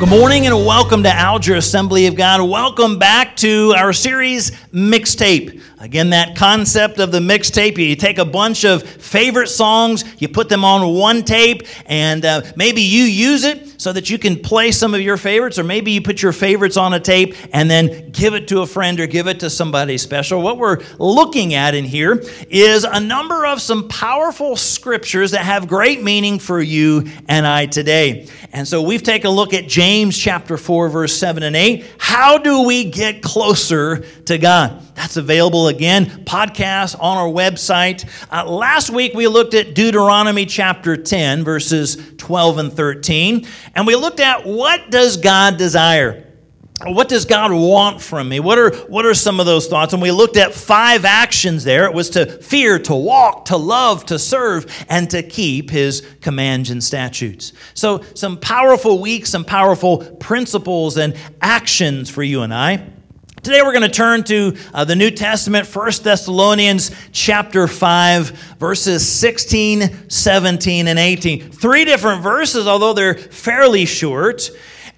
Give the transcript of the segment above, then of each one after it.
Good morning and welcome to Alger Assembly of God. Welcome back to our series Mixtape. Again, that concept of the mixtape, you take a bunch of favorite songs, you put them on one tape, and uh, maybe you use it so that you can play some of your favorites, or maybe you put your favorites on a tape and then give it to a friend or give it to somebody special. What we're looking at in here is a number of some powerful scriptures that have great meaning for you and I today. And so we've taken a look at James chapter 4, verse 7 and 8. How do we get closer to God? That's available again, podcast on our website. Uh, last week we looked at Deuteronomy chapter 10, verses 12 and 13, and we looked at what does God desire? What does God want from me? What are, what are some of those thoughts? And we looked at five actions there. It was to fear, to walk, to love, to serve, and to keep his commands and statutes. So, some powerful weeks, some powerful principles and actions for you and I. Today we're going to turn to uh, the New Testament, 1 Thessalonians chapter 5, verses 16, 17, and 18. Three different verses, although they're fairly short.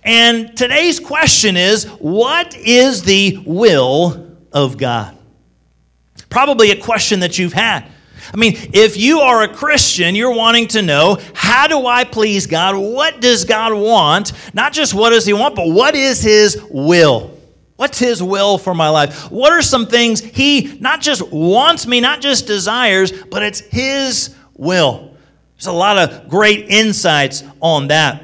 And today's question is what is the will of God? Probably a question that you've had. I mean, if you are a Christian, you're wanting to know how do I please God? What does God want? Not just what does He want, but what is His will? What's His will for my life? What are some things He not just wants me, not just desires, but it's His will? There's a lot of great insights on that.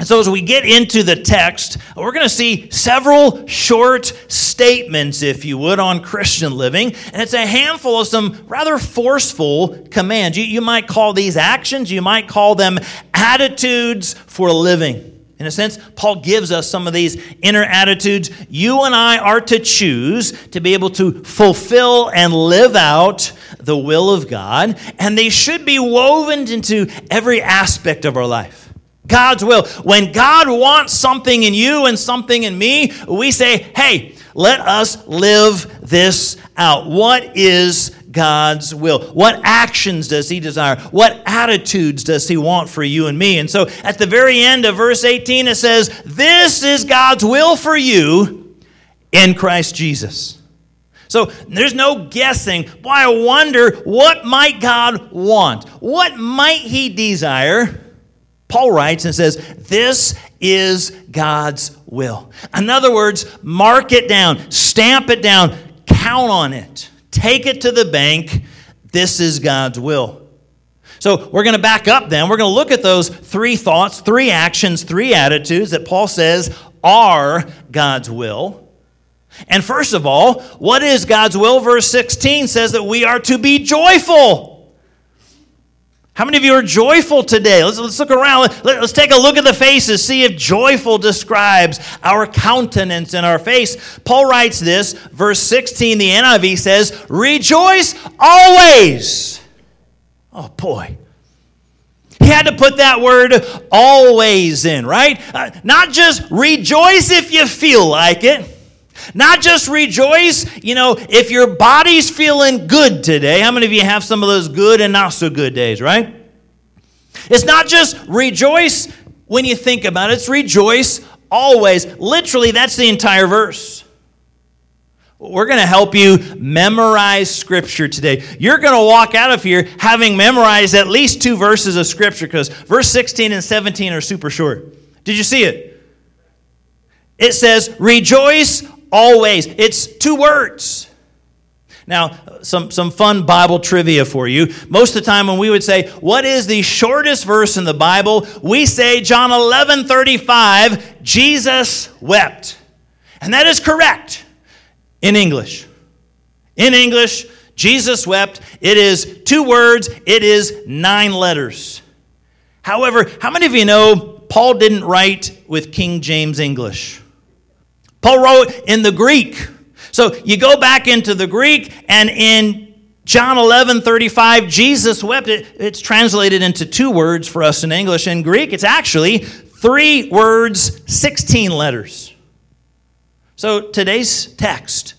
And so, as we get into the text, we're going to see several short statements, if you would, on Christian living. And it's a handful of some rather forceful commands. You, you might call these actions, you might call them attitudes for living. In a sense, Paul gives us some of these inner attitudes you and I are to choose to be able to fulfill and live out the will of God, and they should be woven into every aspect of our life. God's will. When God wants something in you and something in me, we say, hey, let us live this out. What is God's will? What actions does He desire? What attitudes does He want for you and me? And so at the very end of verse 18, it says, This is God's will for you in Christ Jesus. So there's no guessing. Boy, I wonder what might God want? What might He desire? Paul writes and says, This is God's will. In other words, mark it down, stamp it down, count on it. Take it to the bank. This is God's will. So we're going to back up then. We're going to look at those three thoughts, three actions, three attitudes that Paul says are God's will. And first of all, what is God's will? Verse 16 says that we are to be joyful. How many of you are joyful today? Let's, let's look around. Let, us take a look at the faces, see if joyful describes our countenance and our face. Paul writes this, verse 16, the NIV says, Rejoice always. Oh boy. He had to put that word always in, right? Uh, not just rejoice if you feel like it. Not just rejoice, you know, if your body's feeling good today. How many of you have some of those good and not so good days, right? It's not just rejoice when you think about it, it's rejoice always. Literally, that's the entire verse. We're going to help you memorize Scripture today. You're going to walk out of here having memorized at least two verses of Scripture because verse 16 and 17 are super short. Did you see it? It says, Rejoice always. It's two words. Now, some, some fun Bible trivia for you. Most of the time when we would say, what is the shortest verse in the Bible? We say John 11, 35, Jesus wept. And that is correct in English. In English, Jesus wept. It is two words, it is nine letters. However, how many of you know Paul didn't write with King James English? Paul wrote in the Greek. So you go back into the Greek, and in John 11 35, Jesus wept. It, it's translated into two words for us in English. In Greek, it's actually three words, 16 letters. So today's text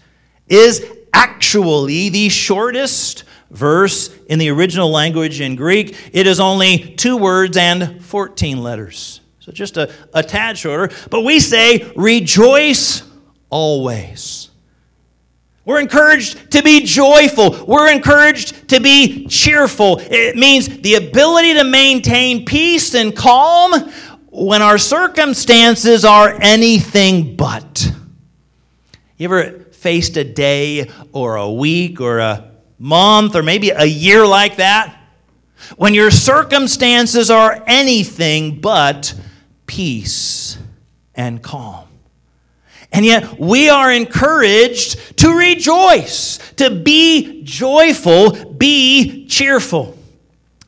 is actually the shortest verse in the original language in Greek. It is only two words and 14 letters. So just a, a tad shorter. But we say, rejoice always. We're encouraged to be joyful. We're encouraged to be cheerful. It means the ability to maintain peace and calm when our circumstances are anything but. You ever faced a day or a week or a month or maybe a year like that? When your circumstances are anything but peace and calm. And yet, we are encouraged to rejoice, to be joyful, be cheerful.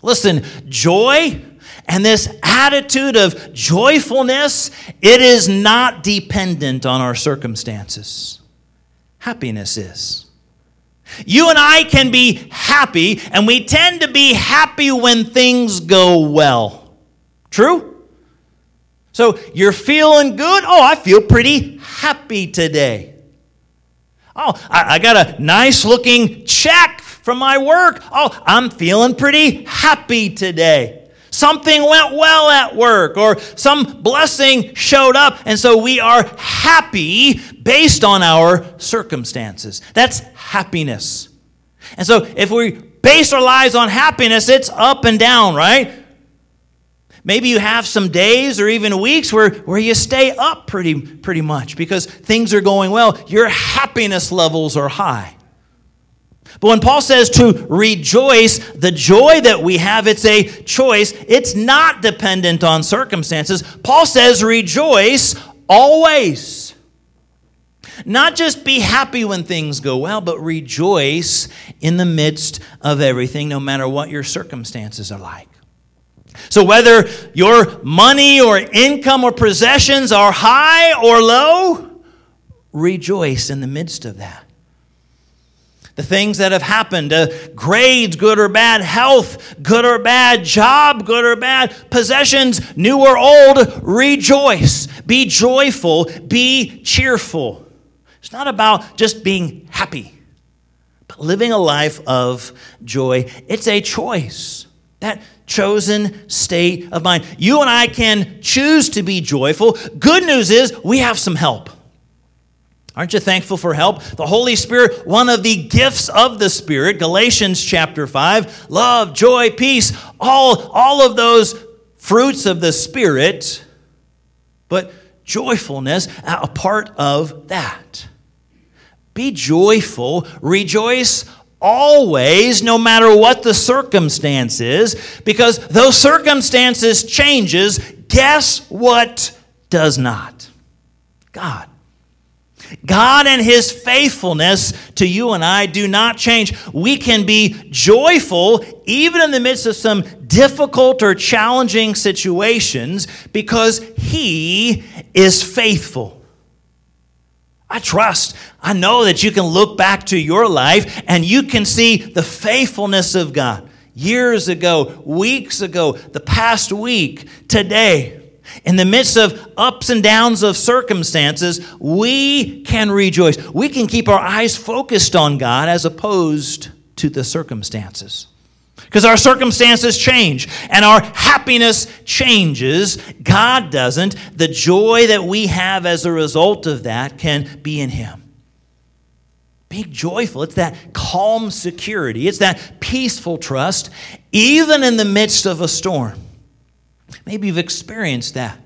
Listen, joy and this attitude of joyfulness, it is not dependent on our circumstances. Happiness is. You and I can be happy, and we tend to be happy when things go well. True? So you're feeling good? Oh, I feel pretty happy today. Oh, I, I got a nice looking check from my work. Oh, I'm feeling pretty happy today. Something went well at work or some blessing showed up, and so we are happy based on our circumstances. That's happiness. And so if we base our lives on happiness, it's up and down, right? Maybe you have some days or even weeks where, where you stay up pretty, pretty much because things are going well. Your happiness levels are high. But when Paul says to rejoice, the joy that we have, it's a choice. It's not dependent on circumstances. Paul says rejoice always. Not just be happy when things go well, but rejoice in the midst of everything, no matter what your circumstances are like. So, whether your money or income or possessions are high or low, rejoice in the midst of that the things that have happened uh, grades, good or bad, health, good or bad, job, good or bad, possessions, new or old, rejoice. Be joyful, be cheerful. It's not about just being happy, but living a life of joy. It's a choice. That chosen state of mind. You and I can choose to be joyful. Good news is we have some help. Aren't you thankful for help? The Holy Spirit, one of the gifts of the Spirit, Galatians chapter 5, love, joy, peace, all, all of those fruits of the Spirit, but joyfulness, a part of that. Be joyful, rejoice always, no matter what the circumstance is, because those circumstances changes, guess what does not? God. God and His faithfulness to you and I do not change. We can be joyful even in the midst of some difficult or challenging situations because He is faithful. I trust, I know that you can look back to your life and you can see the faithfulness of God. Years ago, weeks ago, the past week, today. In the midst of ups and downs of circumstances, we can rejoice. We can keep our eyes focused on God as opposed to the circumstances. Because our circumstances change and our happiness changes. God doesn't. The joy that we have as a result of that can be in Him. Be joyful. It's that calm security, it's that peaceful trust, even in the midst of a storm. Maybe you've experienced that.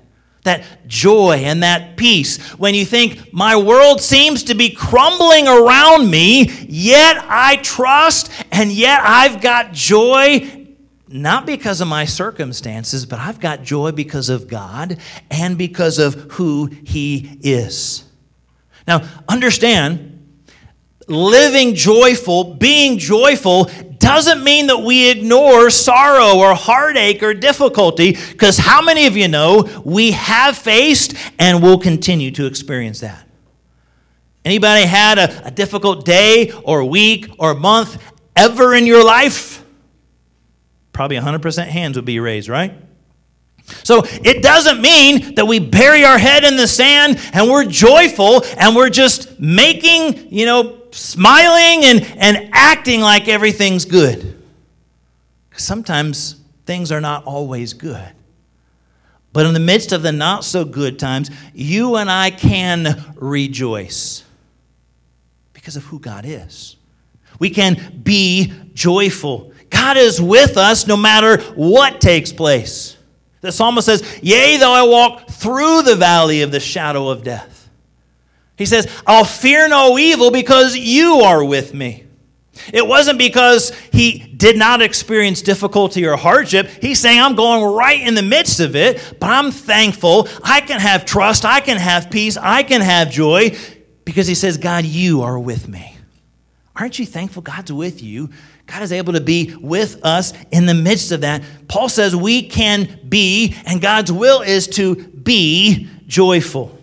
That joy and that peace. When you think, my world seems to be crumbling around me, yet I trust and yet I've got joy, not because of my circumstances, but I've got joy because of God and because of who He is. Now, understand, living joyful, being joyful, doesn't mean that we ignore sorrow or heartache or difficulty, because how many of you know we have faced and will continue to experience that? Anybody had a, a difficult day or week or month ever in your life? Probably 100% hands would be raised, right? So it doesn't mean that we bury our head in the sand and we're joyful and we're just making, you know, smiling and, and acting like everything's good. Sometimes things are not always good. But in the midst of the not so good times, you and I can rejoice because of who God is. We can be joyful. God is with us no matter what takes place. The psalmist says, Yea, though I walk through the valley of the shadow of death. He says, I'll fear no evil because you are with me. It wasn't because he did not experience difficulty or hardship. He's saying, I'm going right in the midst of it, but I'm thankful. I can have trust. I can have peace. I can have joy because he says, God, you are with me. Aren't you thankful God's with you? God is able to be with us in the midst of that. Paul says we can be, and God's will is to be joyful.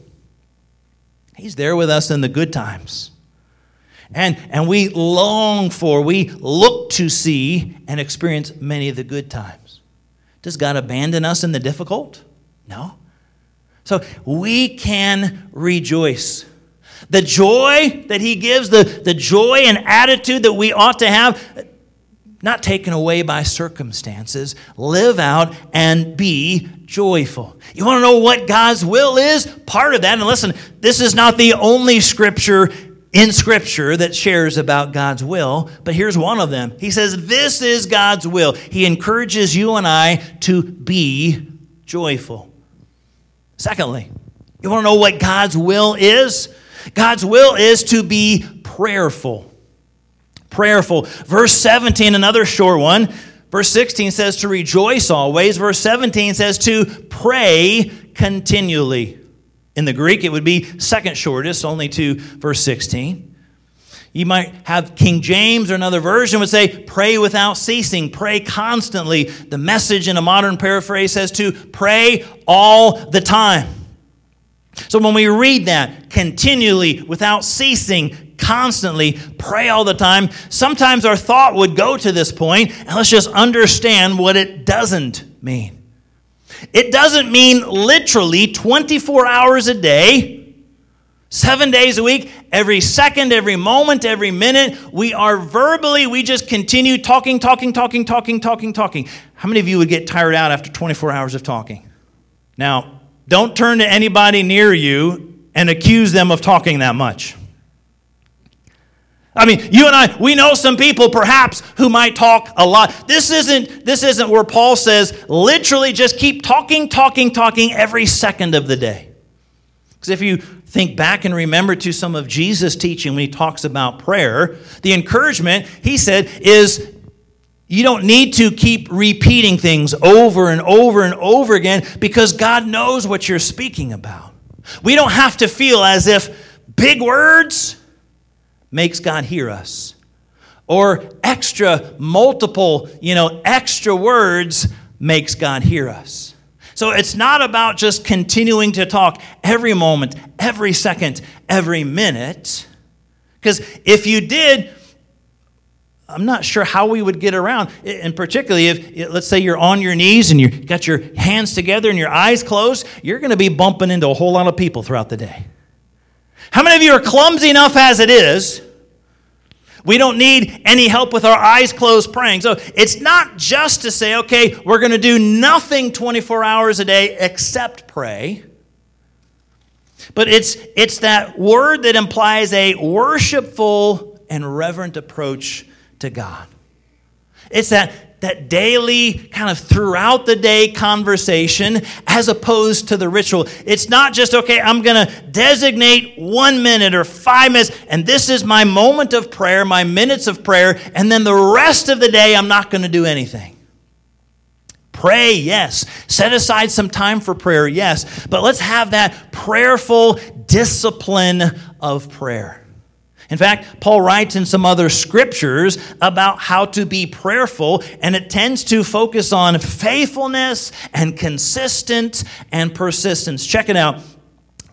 He's there with us in the good times. And, and we long for, we look to see and experience many of the good times. Does God abandon us in the difficult? No. So we can rejoice. The joy that He gives, the, the joy and attitude that we ought to have, not taken away by circumstances. Live out and be joyful. You want to know what God's will is? Part of that, and listen, this is not the only scripture in Scripture that shares about God's will, but here's one of them. He says, This is God's will. He encourages you and I to be joyful. Secondly, you want to know what God's will is? God's will is to be prayerful. Prayerful. Verse 17, another short one. Verse 16 says to rejoice always. Verse 17 says to pray continually. In the Greek, it would be second shortest, only to verse 16. You might have King James or another version would say, pray without ceasing, pray constantly. The message in a modern paraphrase says to pray all the time. So when we read that continually, without ceasing, constantly, pray all the time, sometimes our thought would go to this point, and let's just understand what it doesn't mean. It doesn't mean literally 24 hours a day, seven days a week, every second, every moment, every minute. We are verbally, we just continue talking, talking, talking, talking, talking, talking. How many of you would get tired out after 24 hours of talking? Now, don't turn to anybody near you and accuse them of talking that much. I mean, you and I, we know some people perhaps who might talk a lot. This isn't, this isn't where Paul says literally just keep talking, talking, talking every second of the day. Because if you think back and remember to some of Jesus' teaching when he talks about prayer, the encouragement, he said, is you don't need to keep repeating things over and over and over again because God knows what you're speaking about. We don't have to feel as if big words, makes God hear us. Or extra, multiple, you know, extra words makes God hear us. So it's not about just continuing to talk every moment, every second, every minute. Because if you did, I'm not sure how we would get around. And particularly if, let's say, you're on your knees and you've got your hands together and your eyes closed, you're going to be bumping into a whole lot of people throughout the day. How many of you are clumsy enough as it is? We don't need any help with our eyes closed praying. So it's not just to say, okay, we're going to do nothing 24 hours a day except pray. But it's, it's that word that implies a worshipful and reverent approach to God. It's that that daily, kind of throughout the day conversation as opposed to the ritual. It's not just, okay, I'm going to designate one minute or five minutes, and this is my moment of prayer, my minutes of prayer, and then the rest of the day, I'm not going to do anything. Pray, yes. Set aside some time for prayer, yes. But let's have that prayerful discipline of prayer. In fact, Paul writes in some other scriptures about how to be prayerful, and it tends to focus on faithfulness and consistent and persistence. Check it out.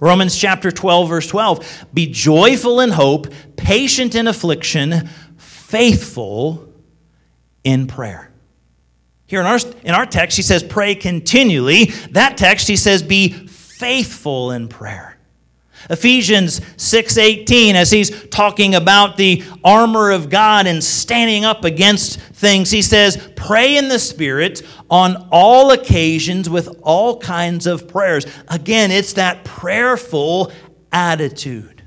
Romans chapter 12, verse 12. Be joyful in hope, patient in affliction, faithful in prayer. Here in our, in our text, he says, pray continually. That text, he says, be faithful in prayer. Ephesians 6:18 as he's talking about the armor of God and standing up against things he says pray in the spirit on all occasions with all kinds of prayers. Again, it's that prayerful attitude.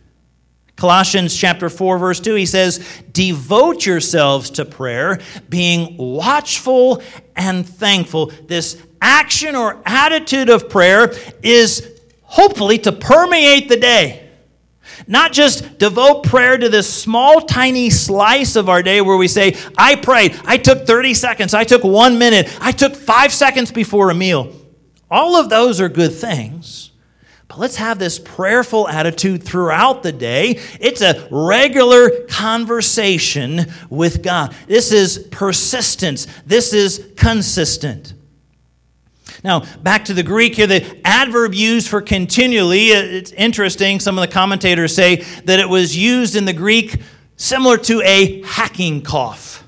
Colossians chapter 4 verse 2 he says devote yourselves to prayer being watchful and thankful. This action or attitude of prayer is hopefully to permeate the day. Not just devote prayer to this small, tiny slice of our day where we say, I prayed, I took 30 seconds, I took one minute, I took five seconds before a meal. All of those are good things. But let's have this prayerful attitude throughout the day. It's a regular conversation with God. This is persistence, this is consistent. Now, back to the Greek here, the adverb used for continually, it's interesting. Some of the commentators say that it was used in the Greek similar to a hacking cough.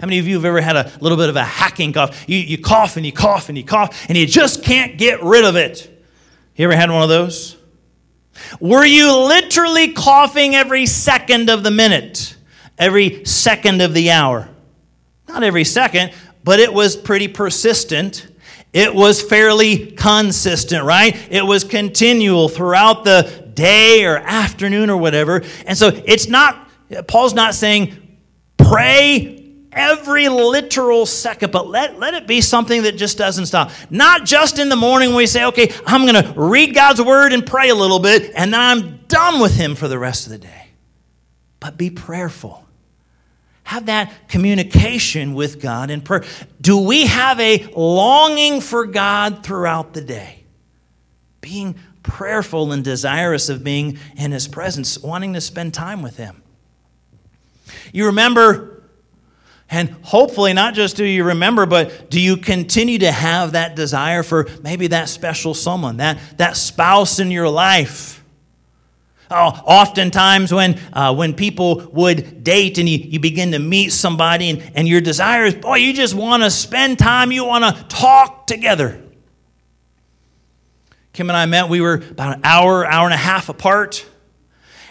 How many of you have ever had a little bit of a hacking cough? You, you cough and you cough and you cough and you just can't get rid of it. You ever had one of those? Were you literally coughing every second of the minute, every second of the hour? Not every second, but it was pretty persistent. It was fairly consistent, right? It was continual throughout the day or afternoon or whatever. And so it's not, Paul's not saying pray every literal second, but let, let it be something that just doesn't stop. Not just in the morning when we say, okay, I'm going to read God's word and pray a little bit, and then I'm done with Him for the rest of the day. But be prayerful have that communication with God in prayer. Do we have a longing for God throughout the day? Being prayerful and desirous of being in His presence, wanting to spend time with Him. You remember, and hopefully, not just do you remember, but do you continue to have that desire for maybe that special someone, that, that spouse in your life? Oh, oftentimes, when, uh, when people would date and you, you begin to meet somebody, and, and your desire is, boy, you just want to spend time, you want to talk together. Kim and I met, we were about an hour, hour and a half apart.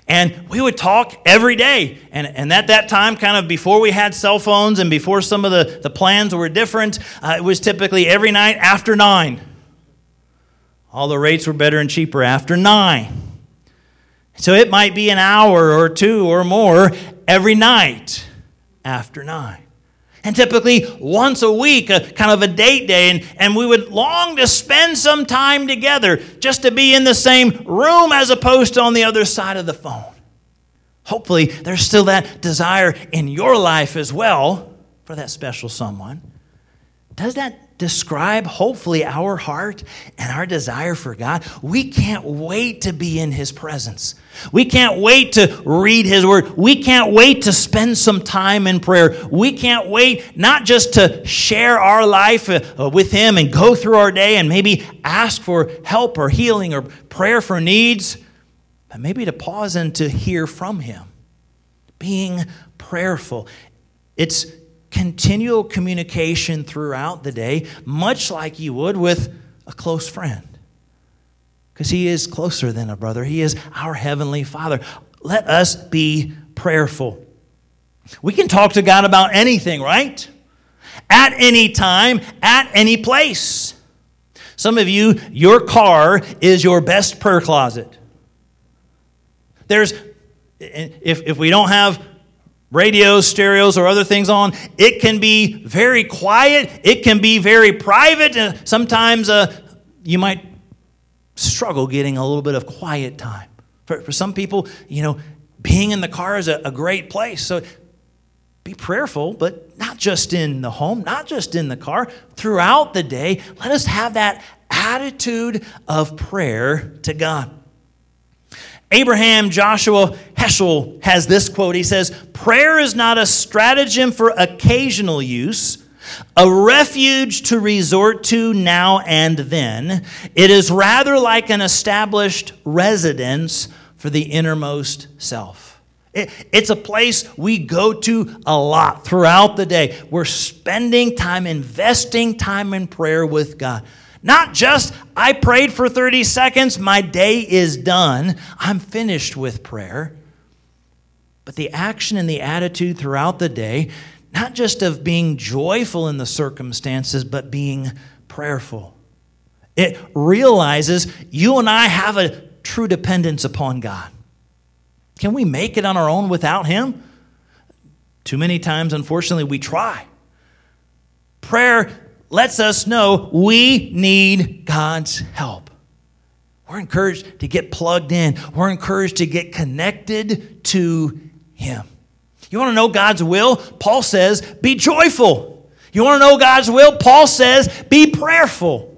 And we would talk every day. And, and at that time, kind of before we had cell phones and before some of the, the plans were different, uh, it was typically every night after nine. All the rates were better and cheaper after nine. So it might be an hour or two or more every night after nine. And typically once a week, a kind of a date day, and, and we would long to spend some time together just to be in the same room as opposed to on the other side of the phone. Hopefully, there's still that desire in your life as well for that special someone. Does that describe, hopefully, our heart and our desire for God. We can't wait to be in His presence. We can't wait to read His Word. We can't wait to spend some time in prayer. We can't wait not just to share our life uh, with Him and go through our day and maybe ask for help or healing or prayer for needs, but maybe to pause and to hear from Him. Being prayerful. It's continual communication throughout the day, much like you would with a close friend. Because he is closer than a brother, he is our heavenly Father. Let us be prayerful. We can talk to God about anything, right? At any time, at any place. Some of you, your car is your best prayer closet. There's, if, if we don't have radios, stereos, or other things on. It can be very quiet, it can be very private, and sometimes uh, you might struggle getting a little bit of quiet time. For, for some people, you know, being in the car is a, a great place. So be prayerful, but not just in the home, not just in the car, throughout the day. Let us have that attitude of prayer to God. Abraham Joshua Heschel has this quote. He says, Prayer is not a stratagem for occasional use, a refuge to resort to now and then. It is rather like an established residence for the innermost self. it's a place we go to a lot throughout the day. We're spending time, investing time in prayer with God. Not just, I prayed for 30 seconds, my day is done, I'm finished with prayer. But the action and the attitude throughout the day, not just of being joyful in the circumstances, but being prayerful. It realizes you and I have a true dependence upon God. Can we make it on our own without Him? Too many times, unfortunately, we try. Prayer lets us know we need God's help. We're encouraged to get plugged in, we're encouraged to get connected to Him. You want to know God's will? Paul says, be joyful. You want to know God's will? Paul says, be prayerful.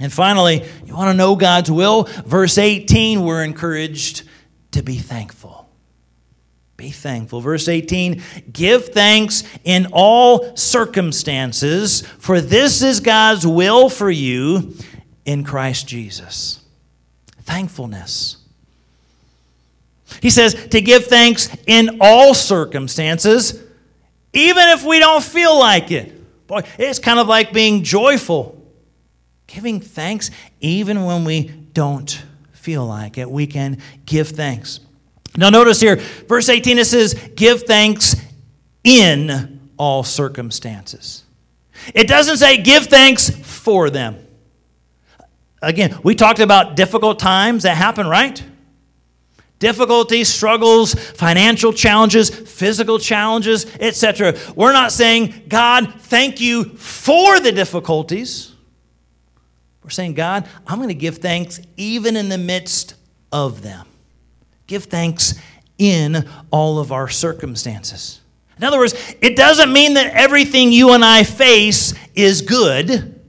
And finally, you want to know God's will? Verse 18, we're encouraged to be thankful. Be thankful. Verse 18 Give thanks in all circumstances, for this is God's will for you in Christ Jesus. Thankfulness. He says to give thanks in all circumstances, even if we don't feel like it. Boy, it's kind of like being joyful. Giving thanks even when we don't feel like it. We can give thanks. Now, notice here, verse 18, it says, Give thanks in all circumstances. It doesn't say give thanks for them. Again, we talked about difficult times that happen, right? Difficulties, struggles, financial challenges, physical challenges, etc. We're not saying, God, thank you for the difficulties. We're saying, God, I'm going to give thanks even in the midst of them. Give thanks in all of our circumstances. In other words, it doesn't mean that everything you and I face is good,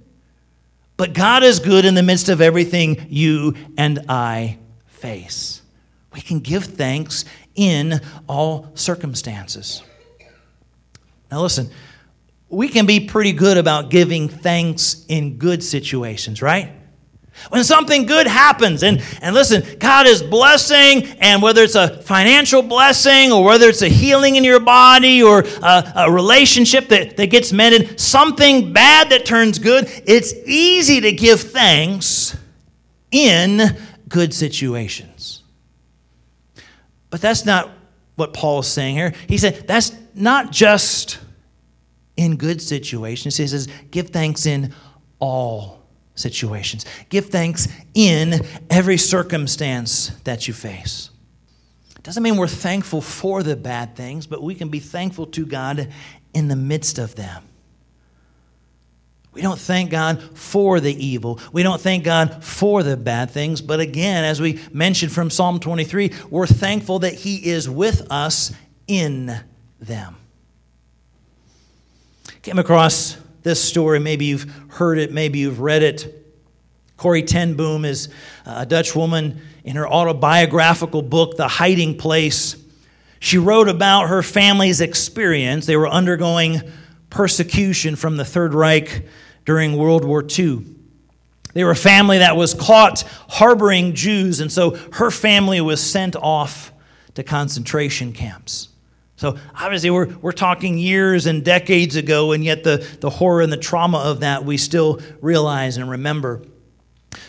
but God is good in the midst of everything you and I face. We can give thanks in all circumstances. Now, listen, we can be pretty good about giving thanks in good situations, right? When something good happens, and, and listen, God is blessing, and whether it's a financial blessing or whether it's a healing in your body or a, a relationship that, that gets mended, something bad that turns good, it's easy to give thanks in good situations. But that's not what Paul is saying here. He said that's not just in good situations. He says, give thanks in all situations. Give thanks in every circumstance that you face. Doesn't mean we're thankful for the bad things, but we can be thankful to God in the midst of them. We don't thank God for the evil. We don't thank God for the bad things. But again, as we mentioned from Psalm 23, we're thankful that He is with us in them. Came across this story. Maybe you've heard it, maybe you've read it. Corrie ten Boom is a Dutch woman in her autobiographical book, The Hiding Place. She wrote about her family's experience. They were undergoing persecution from the Third Reich during World War II. They were a family that was caught harboring Jews, and so her family was sent off to concentration camps. So obviously, we're, we're talking years and decades ago, and yet the, the horror and the trauma of that we still realize and remember.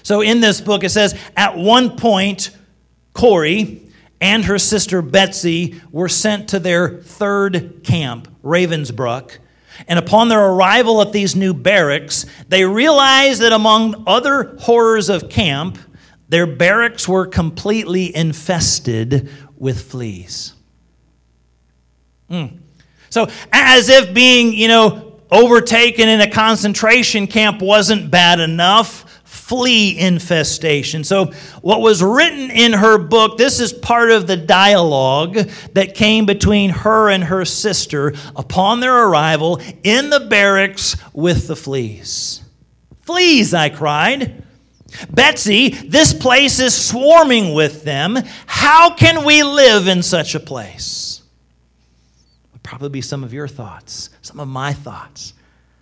So in this book, it says at one point, Corrie and her sister Betsy were sent to their third camp, Ravensbrück. And upon their arrival at these new barracks, they realized that among other horrors of camp, their barracks were completely infested with fleas. Mm. So, as if being, you know, overtaken in a concentration camp wasn't bad enough, flea infestation. So, what was written in her book, this is part of the dialogue that came between her and her sister upon their arrival in the barracks with the fleas. Fleas, I cried. Betsy, this place is swarming with them. How can we live in such a place? Probably be some of your thoughts, some of my thoughts.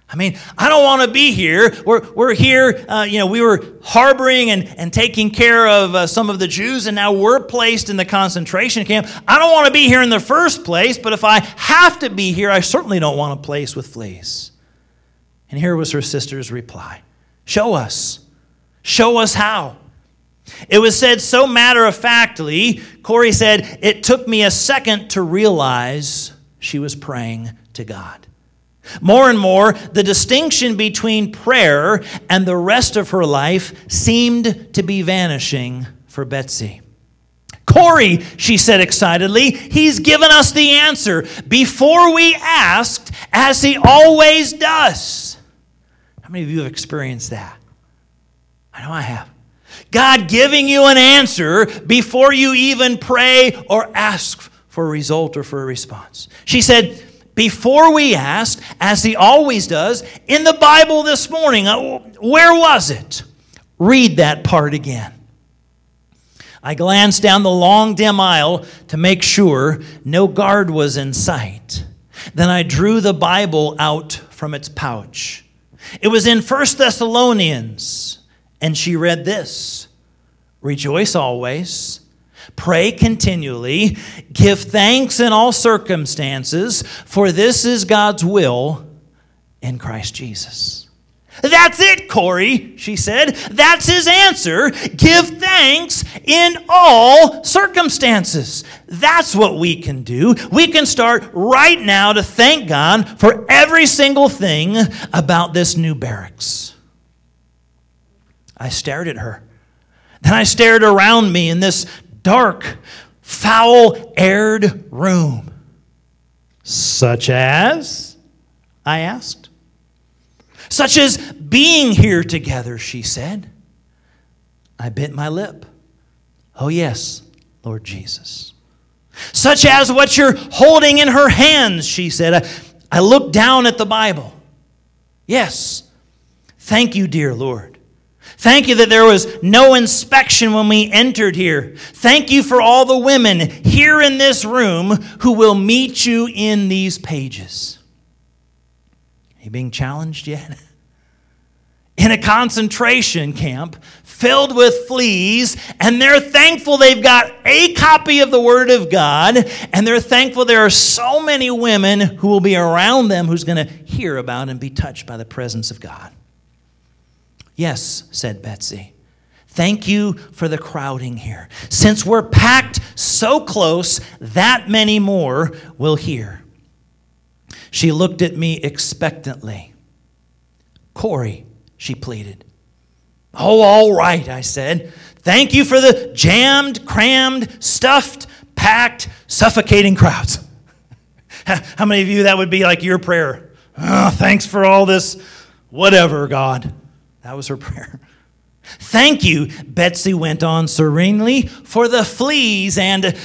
I mean, I don't want to be here. We're, we're here, uh, you know, we were harboring and, and taking care of uh, some of the Jews, and now we're placed in the concentration camp. I don't want to be here in the first place, but if I have to be here, I certainly don't want a place with fleas. And here was her sister's reply Show us. Show us how. It was said so matter of factly, Corrie said, it took me a second to realize she was praying to God. More and more, the distinction between prayer and the rest of her life seemed to be vanishing for Betsy. Corrie, she said excitedly, he's given us the answer before we asked, as he always does. How many of you have experienced that? I know I have. God giving you an answer before you even pray or ask for a result or for a response. She said, before we asked, as he always does, in the Bible this morning, uh, where was it? Read that part again. I glanced down the long, dim aisle to make sure no guard was in sight. Then I drew the Bible out from its pouch. It was in First Thessalonians, and she read this Rejoice always Pray continually. Give thanks in all circumstances, for this is God's will in Christ Jesus. That's it, Corrie, she said. That's his answer. Give thanks in all circumstances. That's what we can do. We can start right now to thank God for every single thing about this new barracks. I stared at her. Then I stared around me in this dark, foul aired room. Such as? I asked. Such as being here together, she said. I bit my lip. Oh, yes, Lord Jesus. Such as what you're holding in her hands, she said. I, I looked down at the Bible. Yes. Thank you, dear Lord. Thank you that there was no inspection when we entered here. Thank you for all the women here in this room who will meet you in these pages. Are you being challenged yet? In a concentration camp filled with fleas, and they're thankful they've got a copy of the Word of God, and they're thankful there are so many women who will be around them who's going to hear about and be touched by the presence of God. Yes, said Betsy. Thank you for the crowding here. Since we're packed so close, that many more will hear. She looked at me expectantly. Corrie, she pleaded. Oh, all right, I said. Thank you for the jammed, crammed, stuffed, packed, suffocating crowds. How many of you that would be like your prayer? Oh, thanks for all this, whatever, God. That was her prayer. Thank you, Betsy went on serenely, for the fleas and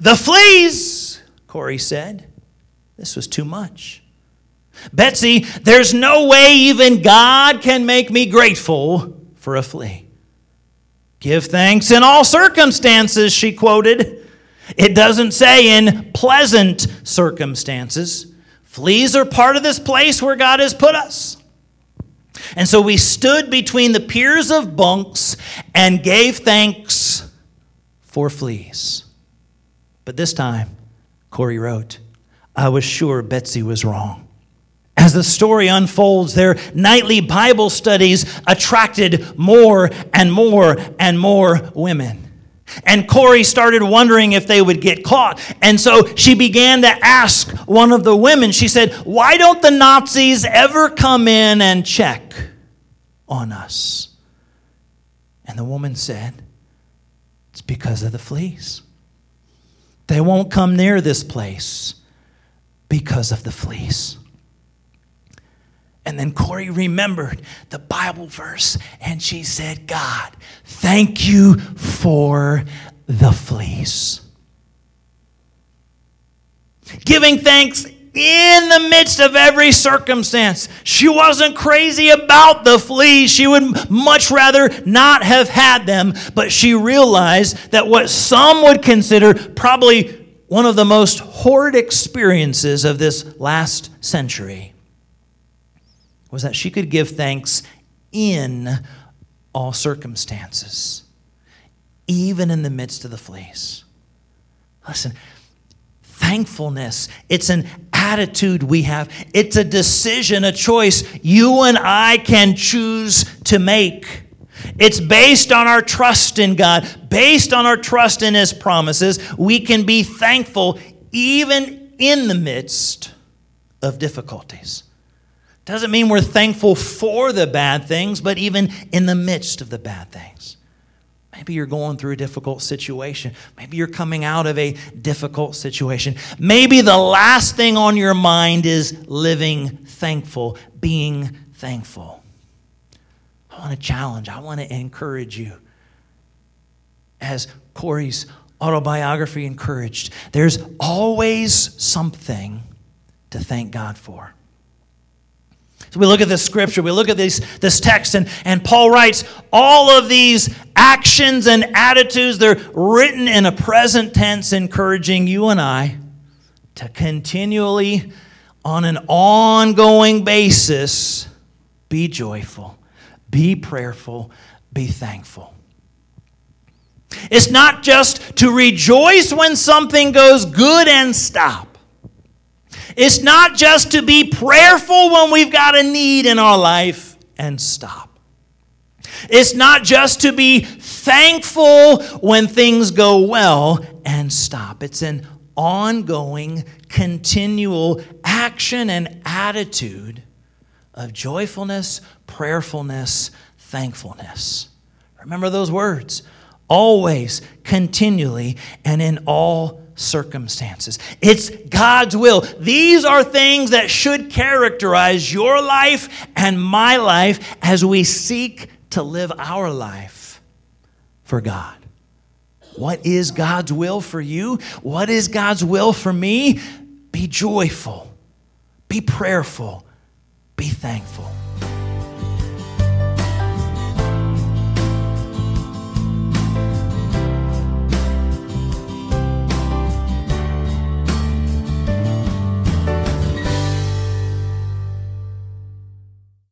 the fleas, Corrie said. This was too much. Betsy, there's no way even God can make me grateful for a flea. Give thanks in all circumstances, she quoted. It doesn't say in pleasant circumstances. Fleas are part of this place where God has put us. And so we stood between the piers of bunks and gave thanks for fleas. But this time, Corrie wrote, I was sure Betsy was wrong. As the story unfolds, their nightly Bible studies attracted more and more and more women. And Corrie started wondering if they would get caught. And so she began to ask one of the women, she said, Why don't the Nazis ever come in and check on us? And the woman said, It's because of the fleas. They won't come near this place because of the fleas. And then Corrie remembered the Bible verse and she said, God, thank you for the fleas. Giving thanks in the midst of every circumstance. She wasn't crazy about the fleas. She would much rather not have had them, but she realized that what some would consider probably one of the most horrid experiences of this last century was that she could give thanks in all circumstances, even in the midst of the fleas. Listen, thankfulness, it's an attitude we have. It's a decision, a choice you and I can choose to make. It's based on our trust in God, based on our trust in His promises. We can be thankful even in the midst of difficulties. Doesn't mean we're thankful for the bad things, but even in the midst of the bad things. Maybe you're going through a difficult situation. Maybe you're coming out of a difficult situation. Maybe the last thing on your mind is living thankful, being thankful. I want to challenge, I want to encourage you. As Corrie's autobiography encouraged, there's always something to thank God for. So we look at this scripture, we look at this, this text, and, and Paul writes all of these actions and attitudes, they're written in a present tense, encouraging you and I to continually, on an ongoing basis, be joyful, be prayerful, be thankful. It's not just to rejoice when something goes good and stop. It's not just to be prayerful when we've got a need in our life and stop. It's not just to be thankful when things go well and stop. It's an ongoing, continual action and attitude of joyfulness, prayerfulness, thankfulness. Remember those words always, continually, and in all circumstances. It's God's will. These are things that should characterize your life and my life as we seek to live our life for God. What is God's will for you? What is God's will for me? Be joyful, be prayerful, be thankful.